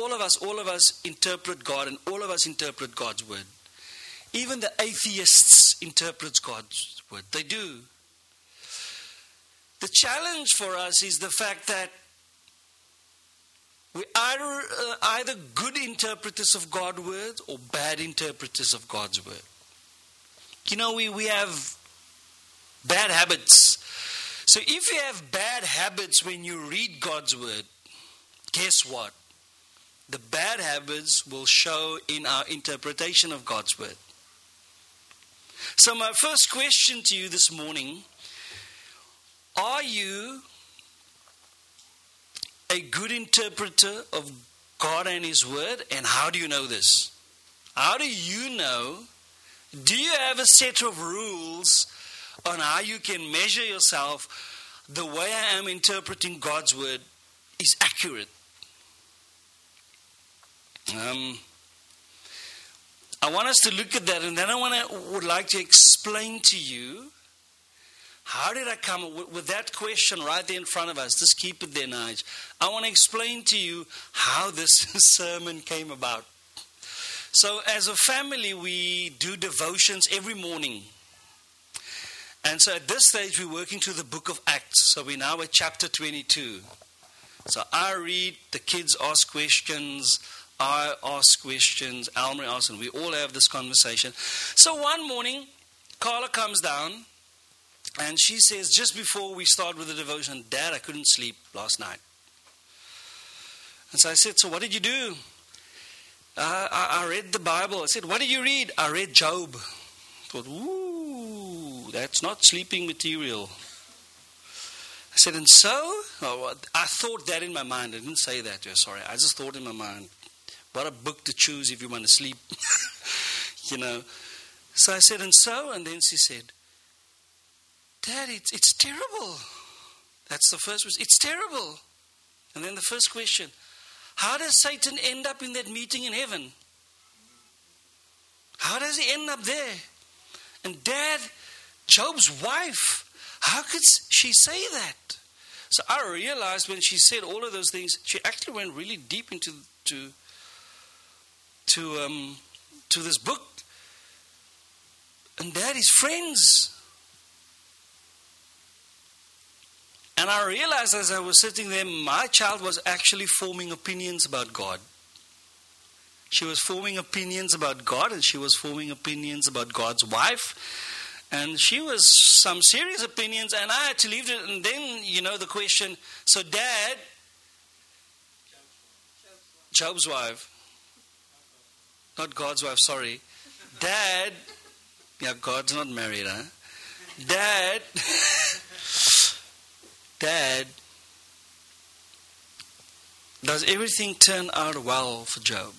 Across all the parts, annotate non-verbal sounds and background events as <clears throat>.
all of us, all of us interpret God and all of us interpret God's word. Even the atheists interpret God's word. They do. The challenge for us is the fact that we are uh, either good interpreters of God's word or bad interpreters of God's word. You know, we, we have bad habits. So if you have bad habits when you read God's word, guess what? The bad habits will show in our interpretation of God's word. So, my first question to you this morning are you a good interpreter of God and His Word? And how do you know this? How do you know? Do you have a set of rules on how you can measure yourself the way I am interpreting God's Word is accurate? Um, I want us to look at that, and then I want to would like to explain to you how did I come with, with that question right there in front of us? Just keep it there, Nige. I want to explain to you how this <laughs> sermon came about. So, as a family, we do devotions every morning. And so at this stage, we're working through the book of Acts. So we're now at chapter 22. So I read, the kids ask questions, I ask questions, Almer asks, and we all have this conversation. So one morning, Carla comes down and she says, just before we start with the devotion, Dad, I couldn't sleep last night. And so I said, So what did you do? Uh, I, I, read the Bible. I said, What did you read? I read Job. I thought, Ooh, that's not sleeping material. I said, And so? Oh, I thought that in my mind. I didn't say that. Sorry. I just thought in my mind, What a book to choose if you want to sleep. <laughs> you know. So I said, And so? And then she said, Dad, it's, it's terrible. That's the first question. It's terrible. And then the first question How does Satan end up in that meeting in heaven? How does he end up there? And dad, Job's wife, how could she say that? So I realized when she said all of those things, she actually went really deep into to to um, to this book. And dad is friends And I realized as I was sitting there, my child was actually forming opinions about God. She was forming opinions about God and she was forming opinions about God's wife. And she was some serious opinions, and I had to leave it. And then, you know, the question so, Dad, Job's wife, not God's wife, sorry. Dad, yeah, God's not married, huh? Dad, <laughs> Dad, does everything turn out well for Job?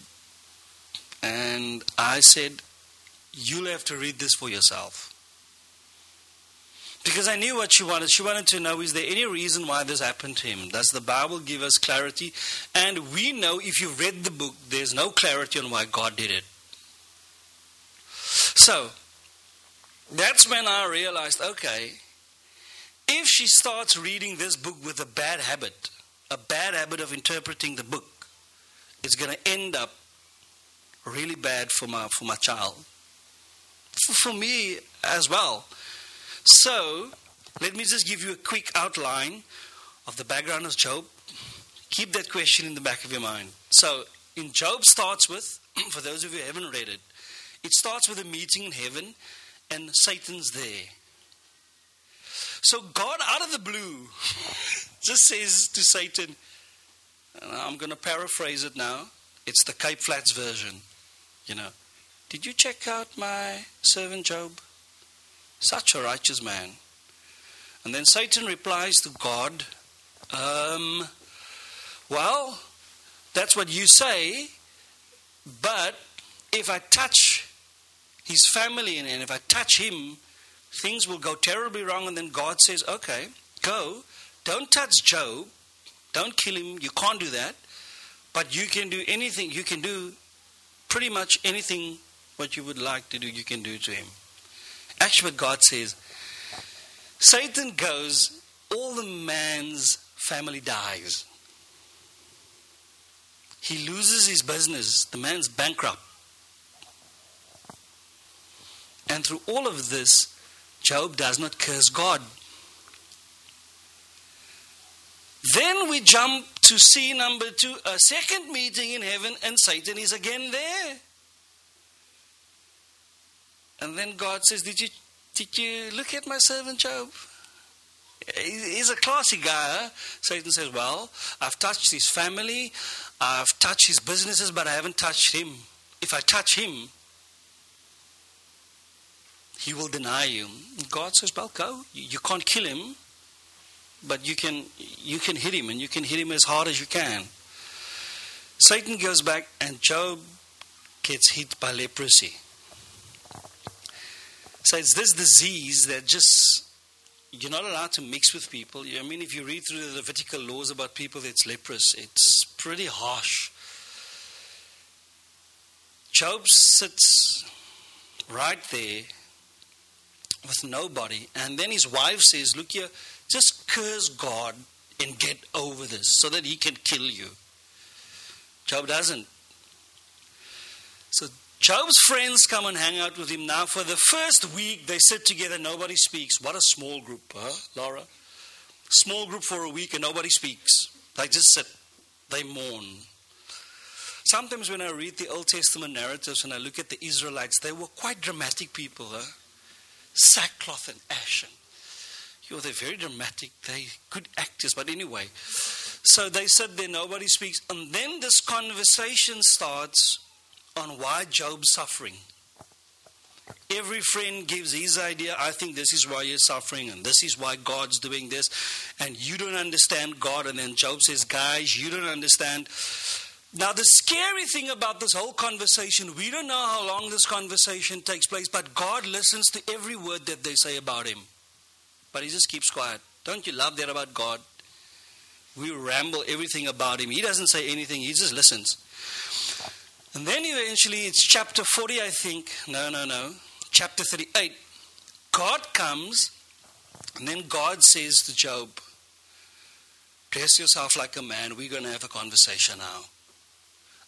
And I said, You'll have to read this for yourself. Because I knew what she wanted. She wanted to know is there any reason why this happened to him? Does the Bible give us clarity? And we know if you've read the book, there's no clarity on why God did it. So, that's when I realized okay, if she starts reading this book with a bad habit, a bad habit of interpreting the book, it's going to end up really bad for my, for my child. For, for me as well. So, let me just give you a quick outline of the background of Job. Keep that question in the back of your mind. So, in Job starts with, <clears throat> for those of you who haven't read it, it starts with a meeting in heaven and Satan's there. So God, out of the blue, <laughs> just says to Satan, I'm going to paraphrase it now. It's the Cape Flats version. You know, did you check out my servant Job? Such a righteous man. And then Satan replies to God, um, Well, that's what you say, but if I touch his family and if I touch him, things will go terribly wrong, and then God says, okay, go. Don't touch Job. Don't kill him. You can't do that. But you can do anything. You can do pretty much anything what you would like to do, you can do to him. Actually, what God says Satan goes, all the man's family dies. He loses his business. The man's bankrupt. And through all of this, Job does not curse God. Then we jump to see number two, a second meeting in heaven, and Satan is again there. And then God says, Did you did you look at my servant Job? He's a classy guy. Huh? Satan says, Well, I've touched his family, I've touched his businesses, but I haven't touched him. If I touch him, he will deny you. God says, Well, go. You can't kill him, but you can you can hit him and you can hit him as hard as you can. Satan goes back and Job gets hit by leprosy. So it's this disease that just you're not allowed to mix with people. I mean, if you read through the Levitical laws about people that's leprous, it's pretty harsh. Job sits right there with nobody, and then his wife says, Look here, just curse God and get over this so that he can kill you. Job doesn't. So Job's friends come and hang out with him. Now, for the first week, they sit together, nobody speaks. What a small group, huh, Laura? Small group for a week and nobody speaks. They just sit, they mourn. Sometimes when I read the Old Testament narratives and I look at the Israelites, they were quite dramatic people, huh? Sackcloth and ashen you know, they're very dramatic. They good actors, but anyway. So they sit there, nobody speaks. And then this conversation starts on why Job's suffering. Every friend gives his idea. I think this is why you're suffering, and this is why God's doing this. And you don't understand God. And then Job says, Guys, you don't understand. Now, the scary thing about this whole conversation, we don't know how long this conversation takes place, but God listens to every word that they say about him. But he just keeps quiet. Don't you love that about God? We ramble everything about him. He doesn't say anything, he just listens. And then eventually, it's chapter 40, I think. No, no, no. Chapter 38. God comes, and then God says to Job, Dress yourself like a man. We're going to have a conversation now.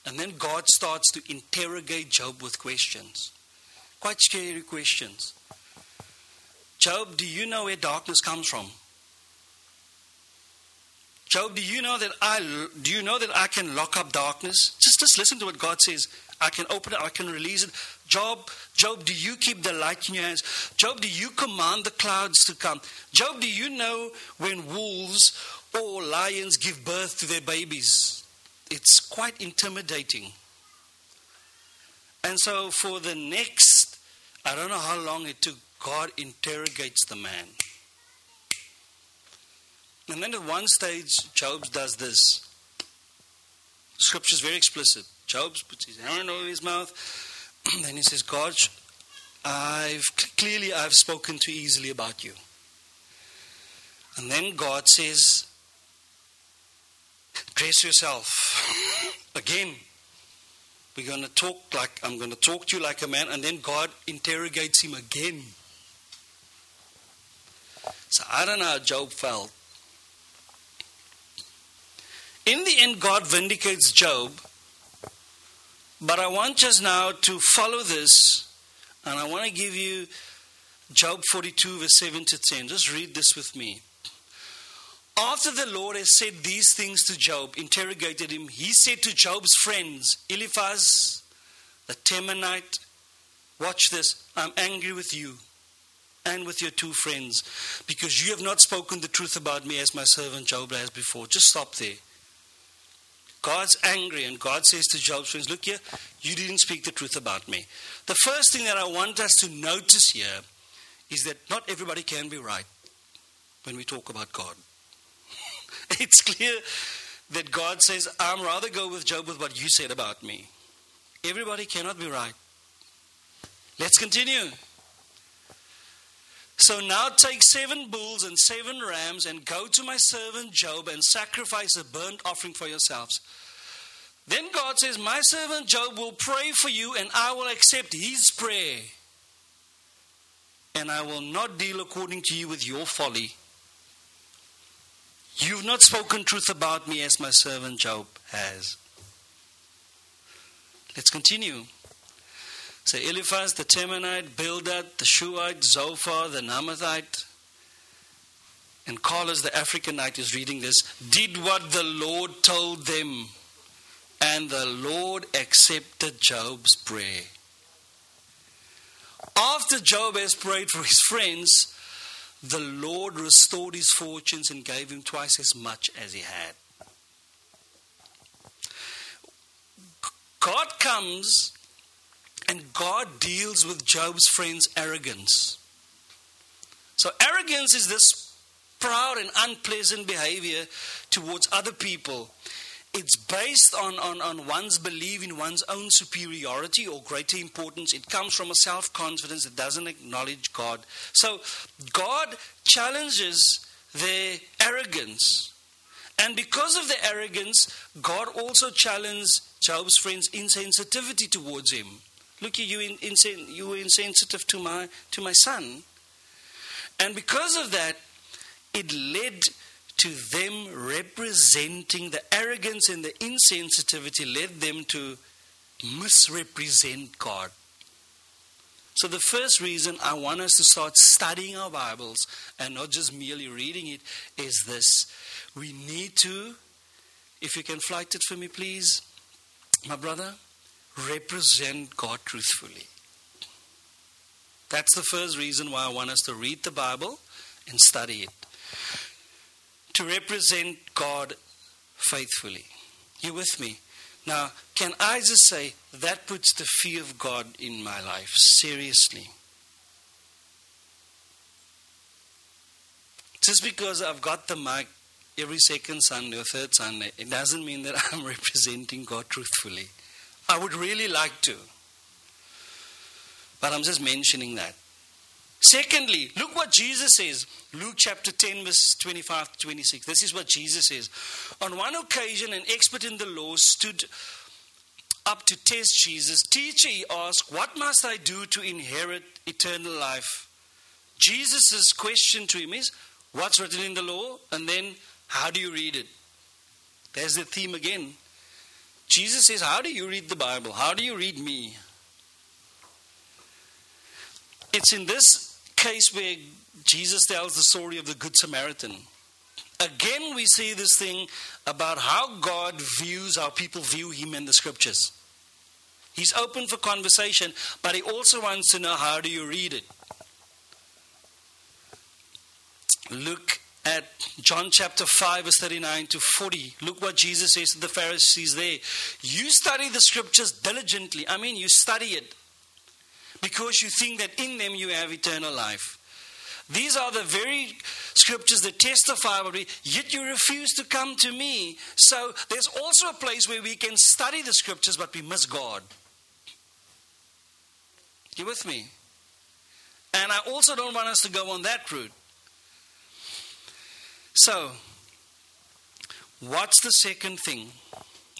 And then God starts to interrogate Job with questions. Quite scary questions. Job, do you know where darkness comes from? Job, do you know that I do you know that I can lock up darkness? Just just listen to what God says. I can open it, I can release it. Job, Job, do you keep the light in your hands? Job, do you command the clouds to come? Job, do you know when wolves or lions give birth to their babies? It's quite intimidating. And so for the next I don't know how long it took God interrogates the man. And then at one stage, Job does this. Scripture is very explicit. Job puts his hand over his mouth. <clears throat> then he says, God, I've clearly I've spoken too easily about you. And then God says, Dress yourself. <laughs> Again, we're going to talk like I'm going to talk to you like a man, and then God interrogates him again. So I don't know how Job felt. In the end, God vindicates Job. But I want just now to follow this, and I want to give you Job 42, verse 7 to 10. Just read this with me. After the Lord has said these things to Job, interrogated him, he said to Job's friends, Eliphaz, the Temanite, watch this, I'm angry with you and with your two friends, because you have not spoken the truth about me as my servant Job has before. Just stop there. God's angry, and God says to Job's friends, Look here, you didn't speak the truth about me. The first thing that I want us to notice here is that not everybody can be right when we talk about God. <laughs> it's clear that God says, I'm rather go with Job with what you said about me. Everybody cannot be right. Let's continue. So now take seven bulls and seven rams and go to my servant Job and sacrifice a burnt offering for yourselves. Then God says, My servant Job will pray for you and I will accept his prayer. And I will not deal according to you with your folly. You've not spoken truth about me as my servant Job has. Let's continue. So Eliphaz the Temanite, Bildad the Shuhite, Zophar the Naamathite, and Carlos the Africanite is reading this, did what the Lord told them, and the Lord accepted Job's prayer. After Job has prayed for his friends, the Lord restored his fortunes and gave him twice as much as he had. God comes and God deals with Job's friends' arrogance. So, arrogance is this proud and unpleasant behavior towards other people. It's based on, on, on one's belief in one's own superiority or greater importance. It comes from a self confidence that doesn't acknowledge God. So, God challenges their arrogance. And because of the arrogance, God also challenges Job's friends' insensitivity towards him. Look, you, in, you were insensitive to my, to my son. And because of that, it led to them representing the arrogance and the insensitivity, led them to misrepresent God. So, the first reason I want us to start studying our Bibles and not just merely reading it is this. We need to, if you can flight it for me, please, my brother, represent God truthfully. That's the first reason why I want us to read the Bible and study it. To represent God faithfully. You with me? Now, can I just say that puts the fear of God in my life? Seriously. Just because I've got the mic every second Sunday or third Sunday, it doesn't mean that <laughs> I'm representing God truthfully. I would really like to. But I'm just mentioning that. Secondly, look what Jesus says. Luke chapter 10, verse 25 to 26. This is what Jesus says. On one occasion, an expert in the law stood up to test Jesus. Teacher, he asked, What must I do to inherit eternal life? Jesus' question to him is, What's written in the law? And then, How do you read it? There's the theme again. Jesus says, How do you read the Bible? How do you read me? It's in this case where Jesus tells the story of the Good Samaritan. Again, we see this thing about how God views how people view Him in the scriptures. He's open for conversation, but He also wants to know how do you read it. Look at John chapter 5, verse 39 to 40. Look what Jesus says to the Pharisees there. You study the scriptures diligently. I mean, you study it because you think that in them you have eternal life. These are the very scriptures that testify about me, yet you refuse to come to me. So there's also a place where we can study the scriptures, but we miss God. You with me? And I also don't want us to go on that route. So, what's the second thing?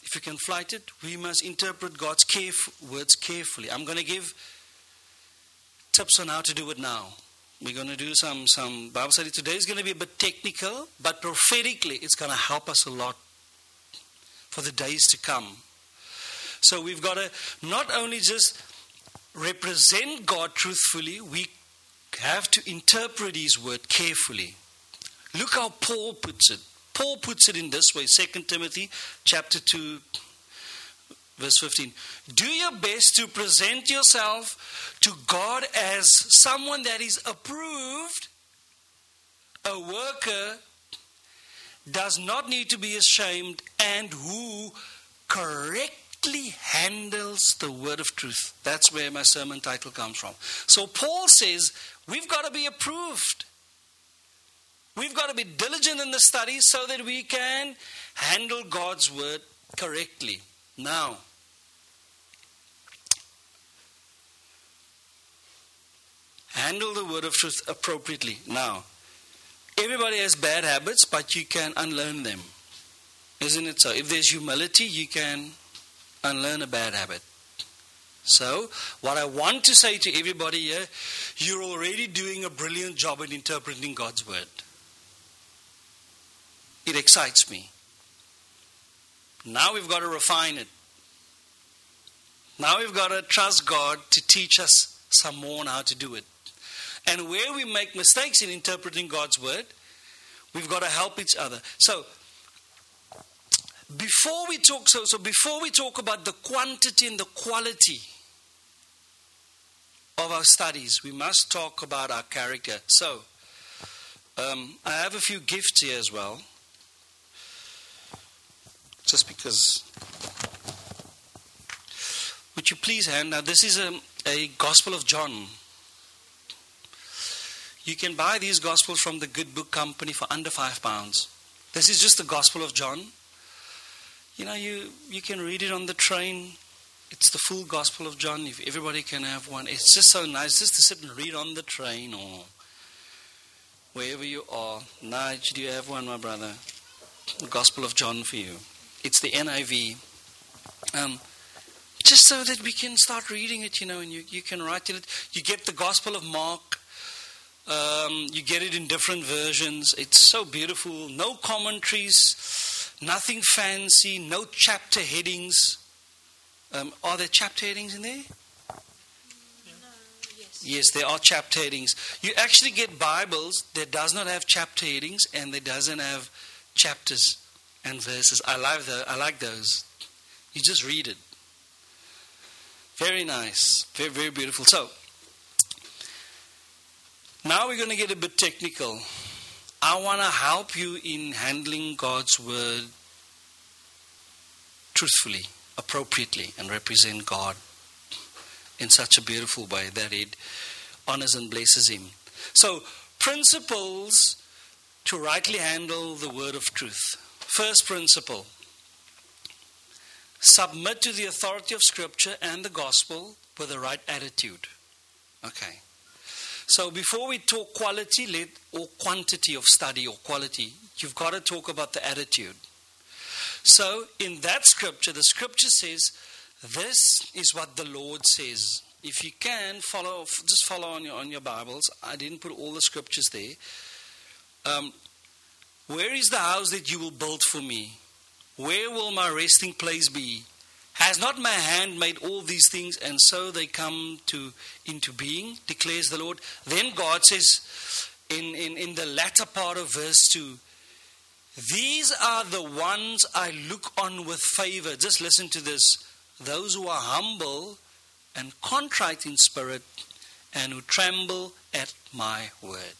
If you can flight it, we must interpret God's caref- words carefully. I'm going to give tips on how to do it now. We're going to do some, some Bible study today. is going to be a bit technical, but prophetically, it's going to help us a lot for the days to come. So we've got to not only just represent God truthfully, we have to interpret His word carefully. Look how Paul puts it. Paul puts it in this way 2 Timothy chapter 2 verse 15 do your best to present yourself to God as someone that is approved. A worker does not need to be ashamed and who correctly handles the word of truth. That's where my sermon title comes from. So Paul says we've got to be approved We've got to be diligent in the study so that we can handle God's word correctly. Now, handle the word of truth appropriately. Now, everybody has bad habits, but you can unlearn them. Isn't it so? If there's humility, you can unlearn a bad habit. So, what I want to say to everybody here, you're already doing a brilliant job in interpreting God's word. It excites me. Now we've got to refine it. Now we've got to trust God to teach us some more on how to do it. And where we make mistakes in interpreting God's word, we've got to help each other. So before we talk so, so before we talk about the quantity and the quality of our studies, we must talk about our character. So um, I have a few gifts here as well. Just because. Would you please hand? Now, this is a, a Gospel of John. You can buy these Gospels from the Good Book Company for under five pounds. This is just the Gospel of John. You know, you, you can read it on the train. It's the full Gospel of John. If everybody can have one, it's just so nice just to sit and read on the train or wherever you are. Nige, do you have one, my brother? The Gospel of John for you. It's the NIV. Um, just so that we can start reading it, you know, and you, you can write it. You get the Gospel of Mark. Um, you get it in different versions. It's so beautiful. No commentaries Nothing fancy, no chapter headings. Um, are there chapter headings in there? yes. yes, there are chapter headings. You actually get Bibles that does not have chapter headings and that doesn't have chapters and verses. I like the, I like those. You just read it. Very nice. Very, very beautiful. So, now we're going to get a bit technical. I want to help you in handling God's word truthfully, appropriately, and represent God in such a beautiful way that it honors and blesses Him. So, principles to rightly handle the word of truth. First principle submit to the authority of Scripture and the gospel with the right attitude. Okay. So before we talk quality or quantity of study or quality, you've got to talk about the attitude. So in that scripture, the scripture says, This is what the Lord says. If you can follow, just follow on your on your Bibles. I didn't put all the scriptures there. Um, where is the house that you will build for me? Where will my resting place be? Has not my hand made all these things, and so they come to into being, declares the Lord. Then God says in, in, in the latter part of verse 2, These are the ones I look on with favor. Just listen to this. Those who are humble and contrite in spirit and who tremble at my word.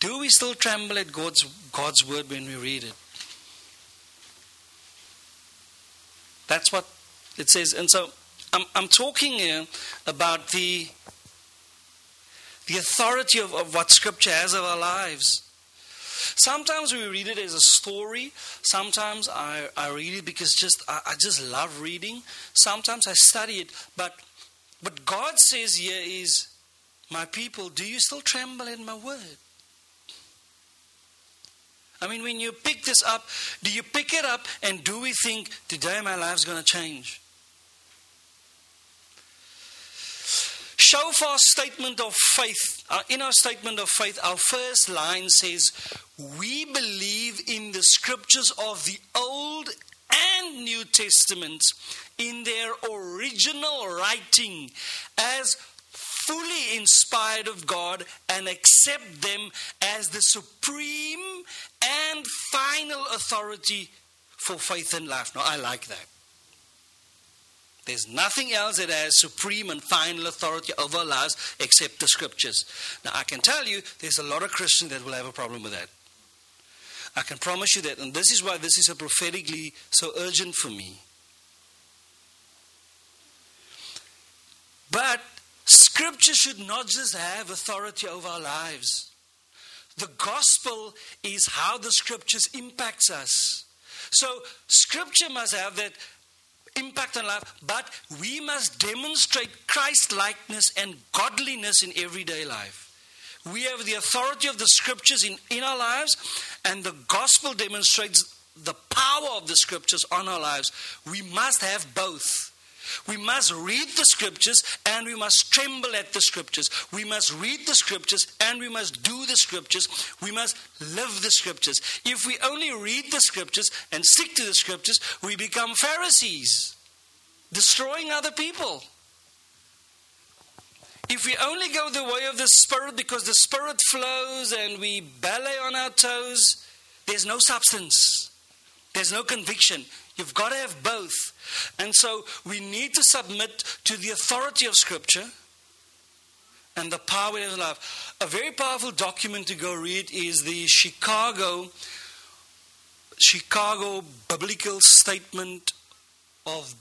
Do we still tremble at God's, God's word when we read it? That's what it says. And so I'm, I'm talking here about the, the authority of, of what Scripture has of our lives. Sometimes we read it as a story. Sometimes I, I read it because just I, I just love reading. Sometimes I study it. But what God says here is, my people, do you still tremble at my word? I mean, when you pick this up, do you pick it up and do we think today my life's going to change? Shofar statement of faith. Uh, in our statement of faith, our first line says, We believe in the scriptures of the Old and New Testaments in their original writing as fully inspired of God and accept them as the supreme and final authority for faith and life. Now, I like that. There's nothing else that has supreme and final authority over our lives except the scriptures. Now, I can tell you, there's a lot of Christians that will have a problem with that. I can promise you that, and this is why this is so prophetically so urgent for me. But Scripture should not just have authority over our lives. The gospel is how the scriptures impacts us. So scripture must have that impact on life, but we must demonstrate Christ likeness and godliness in everyday life. We have the authority of the scriptures in, in our lives, and the gospel demonstrates the power of the scriptures on our lives. We must have both. We must read the scriptures and we must tremble at the scriptures. We must read the scriptures and we must do the scriptures. We must live the scriptures. If we only read the scriptures and stick to the scriptures, we become Pharisees. destroying other people. If we only go the way of the Spirit because the Spirit flows and we ballet on our toes, there's no substance, there's no conviction. You've got to have both. And so we need to submit to the authority of Scripture and the power of love. A very powerful document to go read is the Chicago Chicago Biblical Statement of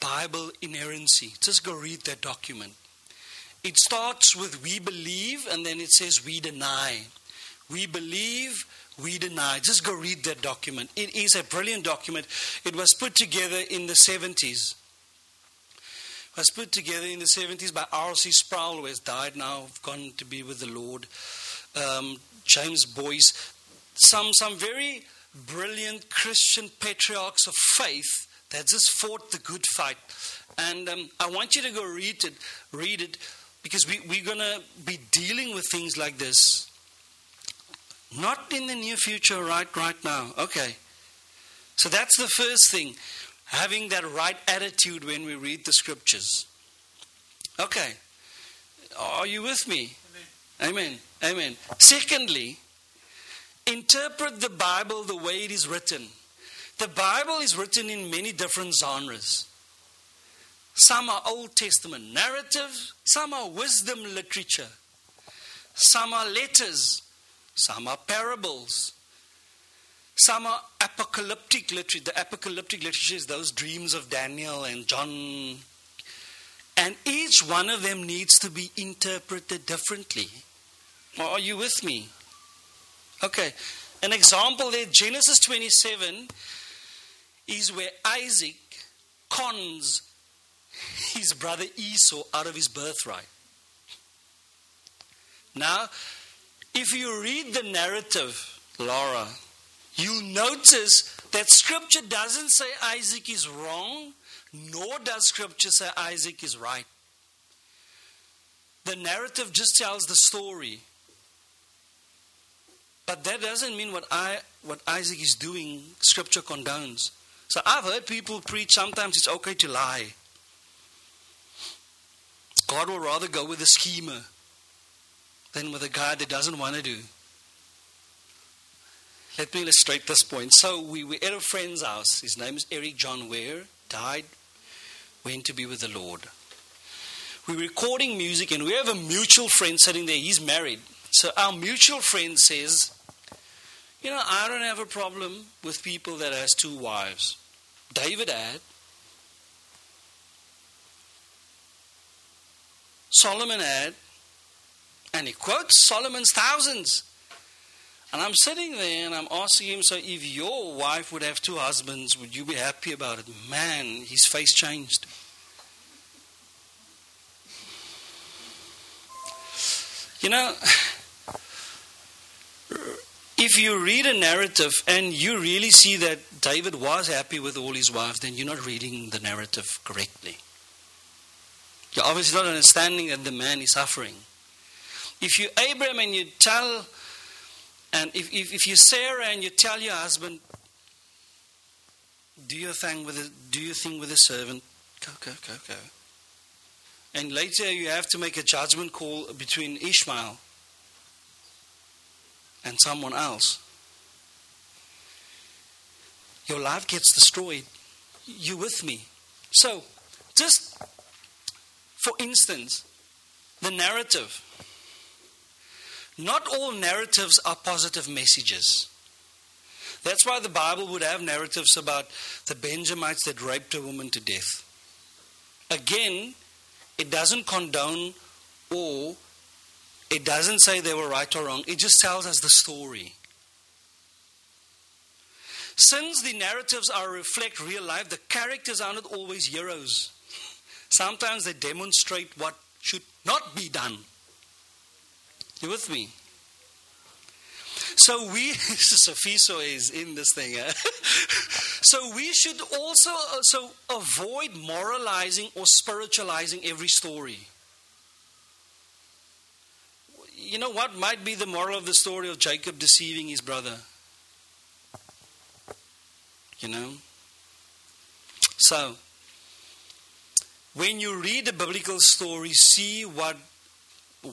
Bible Inerrancy. Just go read that document. It starts with we believe and then it says we deny. We believe, we deny. Just go read that document. It is a brilliant document. It was put together in the 70s. It was put together in the 70s by R.C. Sproul, who has died now, gone to be with the Lord. Um, James Boice. Some, some very brilliant Christian patriarchs of faith that just fought the good fight. And um, I want you to go read it, read it, because we, we're going to be dealing with things like this. Not in the near future, right, right now. Okay. So that's the first thing. Having that right attitude when we read the scriptures. Okay. Are you with me? Amen. Amen. Amen. Secondly, interpret the Bible the way it is written. The Bible is written in many different genres. Some are Old Testament narrative, some are wisdom literature, some are letters, some are parables, some are apocalyptic literature. The apocalyptic literature is those dreams of Daniel and John. And each one of them needs to be interpreted differently. Are you with me? Okay, an example there, Genesis 27 is where Isaac cons his brother Esau out of his birthright. Now, if you read the narrative, Laura, you'll notice that scripture doesn't say Isaac is wrong, nor does scripture say Isaac is right. The narrative just tells the story. But that doesn't mean what, I, what Isaac is doing, scripture condones. So I've heard people preach sometimes it's okay to lie. God will rather go with the schemer than with a guy that doesn't want to do. Let me illustrate this point. So we were at a friend's house. His name is Eric John Ware. Died, went to be with the Lord. We were recording music, and we have a mutual friend sitting there. He's married. So our mutual friend says, you know, I don't have a problem with people that has two wives. David had. Solomon had. And he quotes Solomon's thousands. And I'm sitting there and I'm asking him, so if your wife would have two husbands, would you be happy about it? Man, his face changed. You know, if you read a narrative and you really see that David was happy with all his wives, then you're not reading the narrative correctly. You're obviously not understanding that the man is suffering. If you're Abraham and you tell, and if, if, if you're Sarah and you tell your husband, do your thing with a, do your thing with a servant, go, go, go, go. And later you have to make a judgment call between Ishmael and someone else, your life gets destroyed. You with me? So, just for instance, the narrative. Not all narratives are positive messages. That's why the Bible would have narratives about the Benjamites that raped a woman to death. Again, it doesn't condone or it doesn't say they were right or wrong, it just tells us the story. Since the narratives are reflect real life, the characters are not always heroes. Sometimes they demonstrate what should not be done. You with me? So we, <laughs> Sophiso is in this thing. Eh? <laughs> so we should also so avoid moralizing or spiritualizing every story you know what might be the moral of the story of Jacob deceiving his brother? You know? So, when you read a biblical story, see what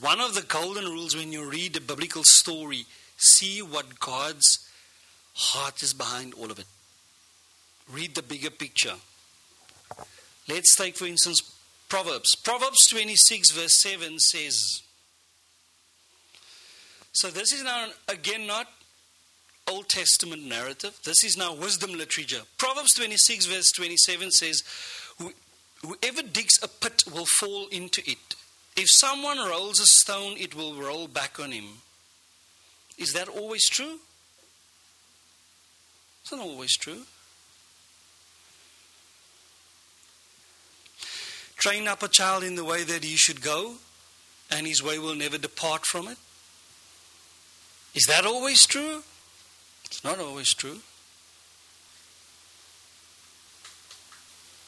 one of the golden rules when you read a biblical story, see what God's heart is behind all of it. Read the bigger picture. Let's take, for instance, Proverbs. Proverbs 26, verse 7 says, So this is now, again, not Old Testament narrative. This is now wisdom literature. Proverbs 26, verse 27 says, Whoever digs a pit will fall into it. If someone rolls a stone, it will roll back on him. Is that always true? It's not always true. Train up a child in the way that he should go, and his way will never depart from it. Is that always true? It's not always true.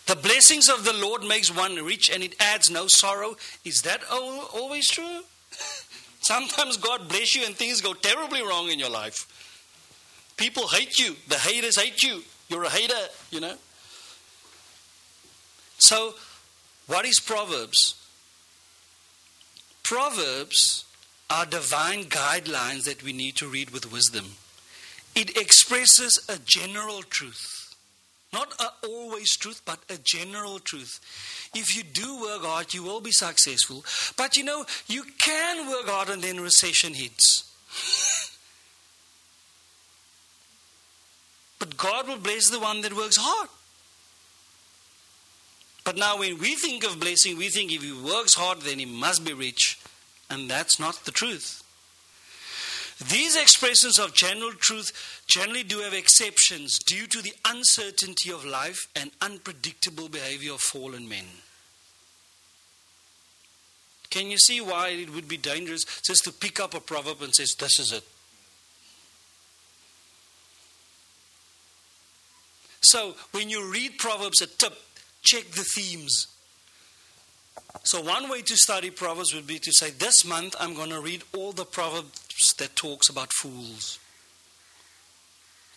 The blessings of the Lord makes one rich and it adds no sorrow. Is that always true? <laughs> Sometimes God bless you and things go terribly wrong in your life. People hate you. The haters hate you. You're a hater, you know. So, what is Proverbs? Proverbs are divine guidelines that we need to read with wisdom. It expresses a general truth. Not a always truth, but a general truth. If you do work hard, you will be successful. But you know, you can work hard and then recession hits. <laughs> but God will bless the one that works hard. But now, when we think of blessing, we think if he works hard, then he must be rich. And that's not the truth. These expressions of general truth generally do have exceptions due to the uncertainty of life and unpredictable behavior of fallen men. Can you see why it would be dangerous just to pick up a proverb and say, This is it? So, when you read Proverbs, a tip check the themes. So, one way to study Proverbs would be to say, This month I'm going to read all the Proverbs that talks about fools.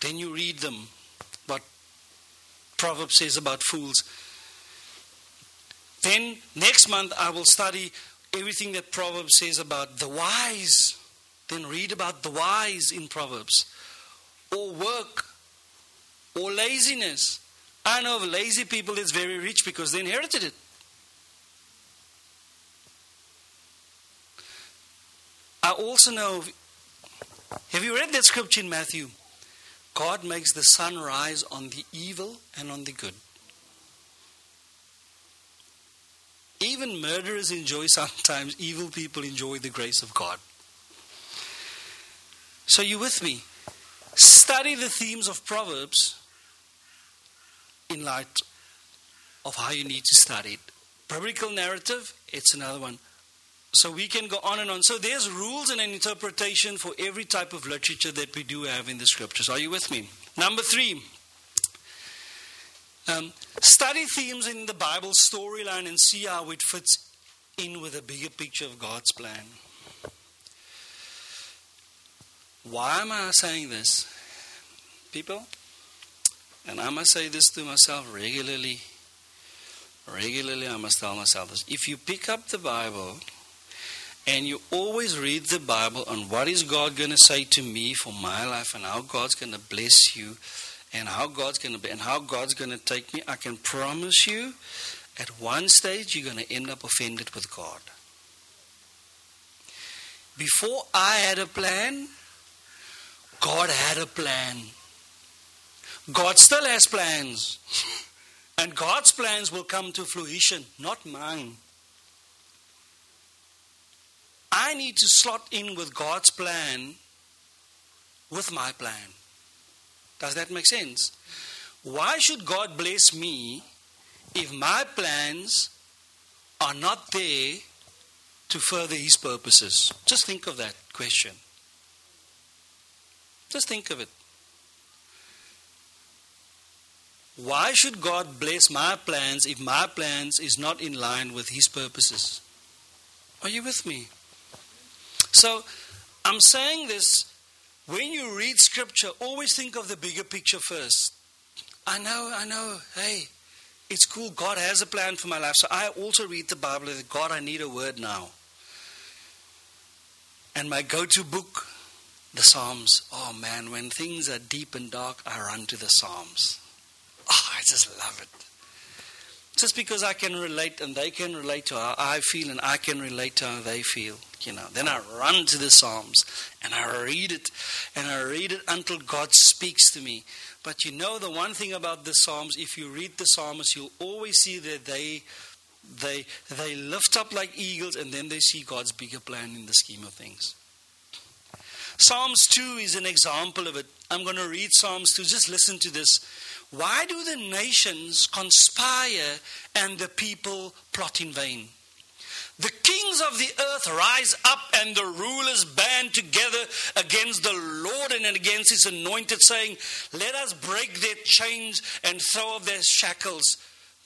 Then you read them, what Proverbs says about fools. Then next month I will study everything that Proverbs says about the wise. Then read about the wise in Proverbs. Or work. Or laziness. I know of lazy people that's very rich because they inherited it. I also know, have you read that scripture in Matthew? God makes the sun rise on the evil and on the good. Even murderers enjoy <laughs> sometimes, evil people enjoy the grace of God. So, you with me? Study the themes of Proverbs in light of how you need to study it. Biblical narrative, it's another one. So we can go on and on. So there's rules and an interpretation for every type of literature that we do have in the scriptures. Are you with me? Number three, um, study themes in the Bible storyline and see how it fits in with a bigger picture of God's plan. Why am I saying this? People, and I must say this to myself regularly. Regularly, I must tell myself this. If you pick up the Bible and you always read the Bible on what is God going to say to me for my life and how God's going to bless you and how God's going to be and how God's going to take me, I can promise you at one stage you're going to end up offended with God. Before I had a plan, God had a plan. God still has plans. <laughs> And God's plans will come to fruition, not mine. I need to slot in with God's plan with my plan. Does that make sense? Why should God bless me if my plans are not there to further His purposes? Just think of that question. Just think of it. Why should God bless my plans if my plans is not in line with His purposes? Are you with me? So I'm saying this when you read scripture, always think of the bigger picture first. I know, I know, hey, it's cool. God has a plan for my life. So I also read the Bible God, I need a word now. And my go to book, the Psalms. Oh man, when things are deep and dark, I run to the Psalms. Oh, I just love it. Just because I can relate and they can relate to how I feel and I can relate to how they feel, you know. Then I run to the Psalms and I read it and I read it until God speaks to me. But you know the one thing about the Psalms, if you read the Psalms, you'll always see that they they they lift up like eagles and then they see God's bigger plan in the scheme of things. Psalms 2 is an example of it. I'm going to read Psalms 2. Just listen to this. Why do the nations conspire and the people plot in vain? The kings of the earth rise up and the rulers band together against the Lord and against his anointed, saying, Let us break their chains and throw off their shackles.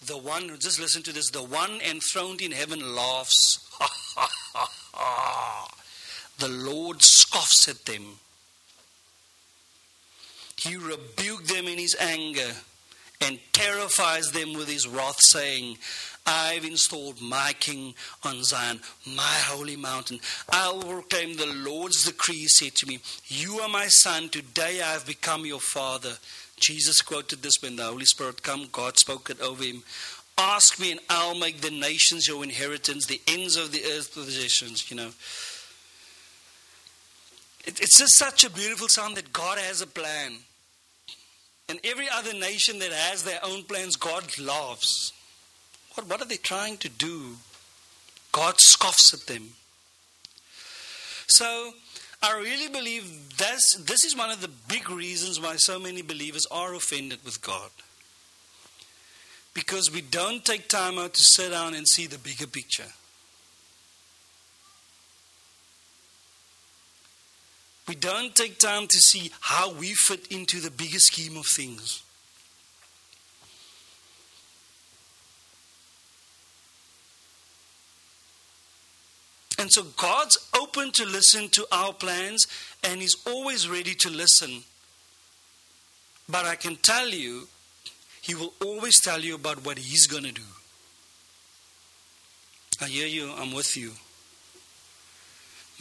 The one, just listen to this, the one enthroned in heaven laughs. <laughs> the Lord scoffs at them. He rebuked them in his anger and terrifies them with his wrath, saying, I've installed my king on Zion, my holy mountain. I will proclaim the Lord's decree, he said to me, You are my son, today I have become your father. Jesus quoted this when the Holy Spirit come, God spoke it over him. Ask me, and I'll make the nations your inheritance, the ends of the earth possessions, you know. it's just such a beautiful sound that God has a plan. And every other nation that has their own plans, God laughs. What, what are they trying to do? God scoffs at them. So, I really believe this, this is one of the big reasons why so many believers are offended with God. Because we don't take time out to sit down and see the bigger picture. We don't take time to see how we fit into the bigger scheme of things. And so God's open to listen to our plans and He's always ready to listen. But I can tell you, He will always tell you about what He's going to do. I hear you, I'm with you.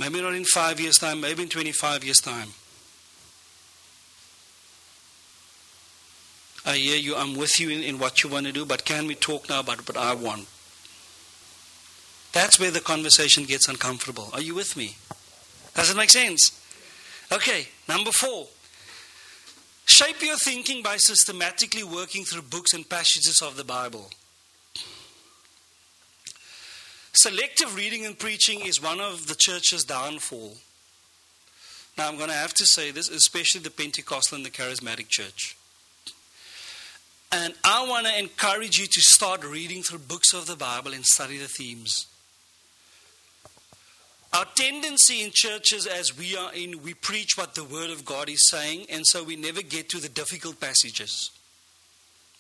Maybe not in five years' time, maybe in 25 years' time. I hear you, I'm with you in, in what you want to do, but can we talk now about what I want? That's where the conversation gets uncomfortable. Are you with me? Does it make sense? Okay, number four. Shape your thinking by systematically working through books and passages of the Bible. Selective reading and preaching is one of the church's downfall. Now, I'm going to have to say this, especially the Pentecostal and the Charismatic Church. And I want to encourage you to start reading through books of the Bible and study the themes. Our tendency in churches, as we are in, we preach what the Word of God is saying, and so we never get to the difficult passages.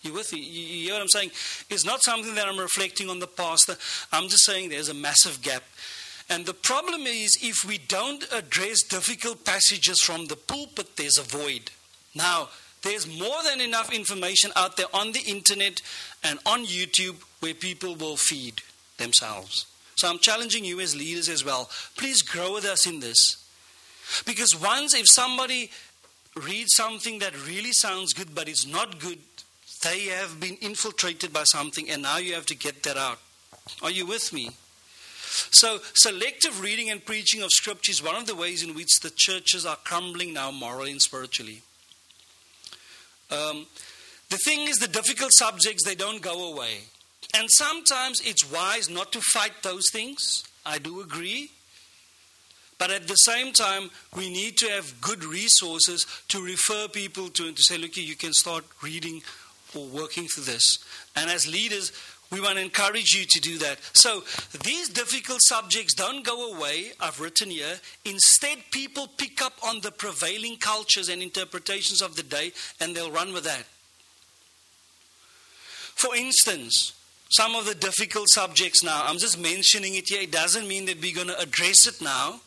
You with me? You hear what I'm saying? It's not something that I'm reflecting on the pastor. I'm just saying there's a massive gap. And the problem is, if we don't address difficult passages from the pulpit, there's a void. Now, there's more than enough information out there on the internet and on YouTube where people will feed themselves. So I'm challenging you as leaders as well. Please grow with us in this. Because once, if somebody reads something that really sounds good but is not good, they have been infiltrated by something, and now you have to get that out. Are you with me? So, selective reading and preaching of Scripture is one of the ways in which the churches are crumbling now, morally and spiritually. Um, the thing is, the difficult subjects, they don't go away. And sometimes it's wise not to fight those things. I do agree. But at the same time, we need to have good resources to refer people to and to say, look, you can start reading or working for this. And as leaders, we want to encourage you to do that. So these difficult subjects don't go away, I've written here. Instead, people pick up on the prevailing cultures and interpretations of the day and they'll run with that. For instance, some of the difficult subjects now, I'm just mentioning it here. It doesn't mean that we're going to address it now.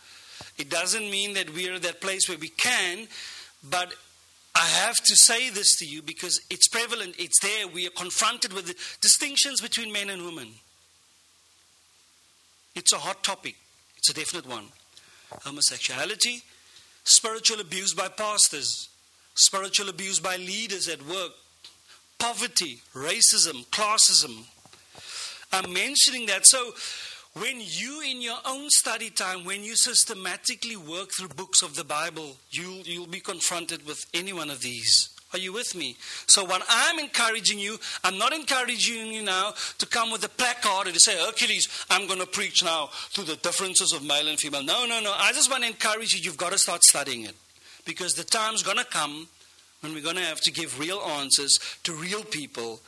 It doesn't mean that we're at that place where we can, but I have to say this to you because it's prevalent, it's there. We are confronted with the distinctions between men and women. It's a hot topic, it's a definite one. Homosexuality, spiritual abuse by pastors, spiritual abuse by leaders at work, poverty, racism, classism. I'm mentioning that. So, when you, in your own study time, when you systematically work through books of the Bible, you'll, you'll be confronted with any one of these. Are you with me? So, what I'm encouraging you, I'm not encouraging you now to come with a placard and to say, Hercules, I'm going to preach now to the differences of male and female. No, no, no. I just want to encourage you, you've got to start studying it. Because the time's going to come when we're going to have to give real answers to real people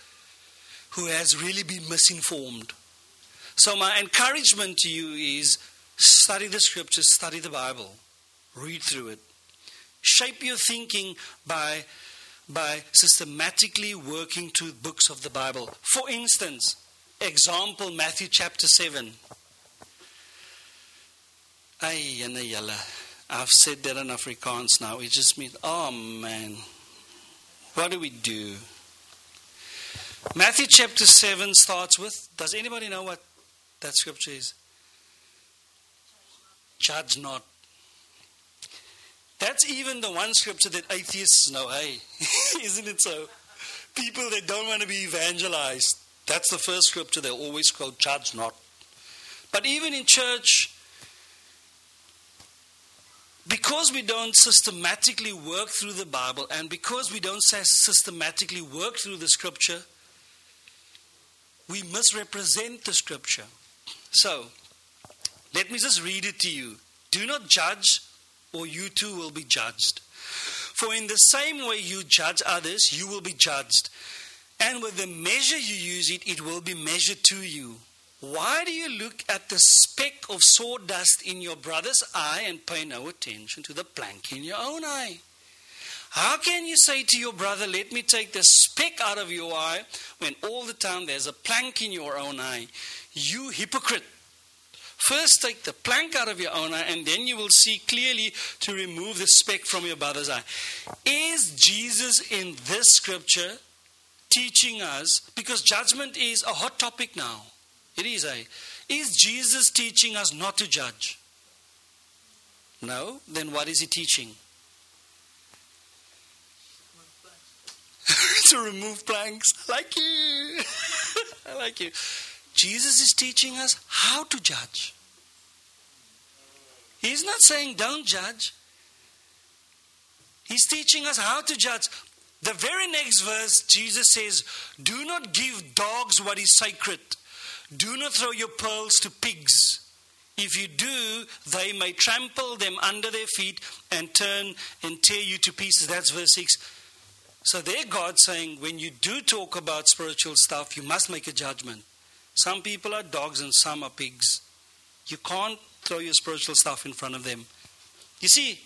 who has really been misinformed. So, my encouragement to you is study the scriptures, study the Bible, read through it. Shape your thinking by, by systematically working through books of the Bible. For instance, example Matthew chapter 7. Ay, I've said that in Afrikaans now. It just means, oh man, what do we do? Matthew chapter 7 starts with, does anybody know what that scripture is judge not. That's even the one scripture that atheists know, hey, <laughs> isn't it so? People that don't want to be evangelized, that's the first scripture they always quote judge not. But even in church, because we don't systematically work through the Bible and because we don't systematically work through the scripture, we misrepresent the scripture. So, let me just read it to you. Do not judge, or you too will be judged. For in the same way you judge others, you will be judged. And with the measure you use it, it will be measured to you. Why do you look at the speck of sawdust in your brother's eye and pay no attention to the plank in your own eye? How can you say to your brother, Let me take the speck out of your eye, when all the time there's a plank in your own eye? You hypocrite. First take the plank out of your own eye, and then you will see clearly to remove the speck from your brother's eye. Is Jesus in this scripture teaching us, because judgment is a hot topic now? It is a. Is Jesus teaching us not to judge? No? Then what is he teaching? <laughs> to remove planks. I like you. <laughs> I like you. Jesus is teaching us how to judge. He's not saying don't judge. He's teaching us how to judge. The very next verse, Jesus says, Do not give dogs what is sacred. Do not throw your pearls to pigs. If you do, they may trample them under their feet and turn and tear you to pieces. That's verse 6. So there, God saying, when you do talk about spiritual stuff, you must make a judgment. Some people are dogs and some are pigs. You can't throw your spiritual stuff in front of them. You see,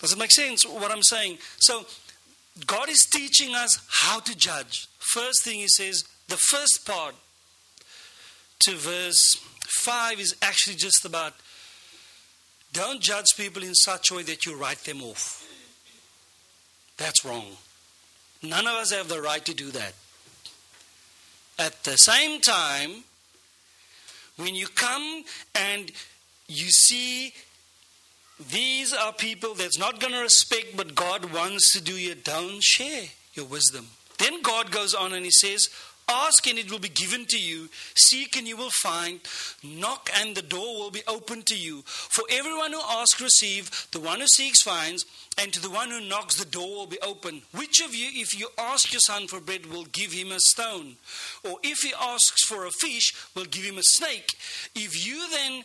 does it make sense what I'm saying? So, God is teaching us how to judge. First thing He says, the first part to verse 5 is actually just about don't judge people in such a way that you write them off. That's wrong. None of us have the right to do that. At the same time, when you come and you see these are people that's not going to respect, but God wants to do you, don't share your wisdom. Then God goes on and He says, Ask and it will be given to you. Seek and you will find. Knock and the door will be opened to you. For everyone who asks, receive. The one who seeks, finds. And to the one who knocks, the door will be open. Which of you, if you ask your son for bread, will give him a stone? Or if he asks for a fish, will give him a snake? If you then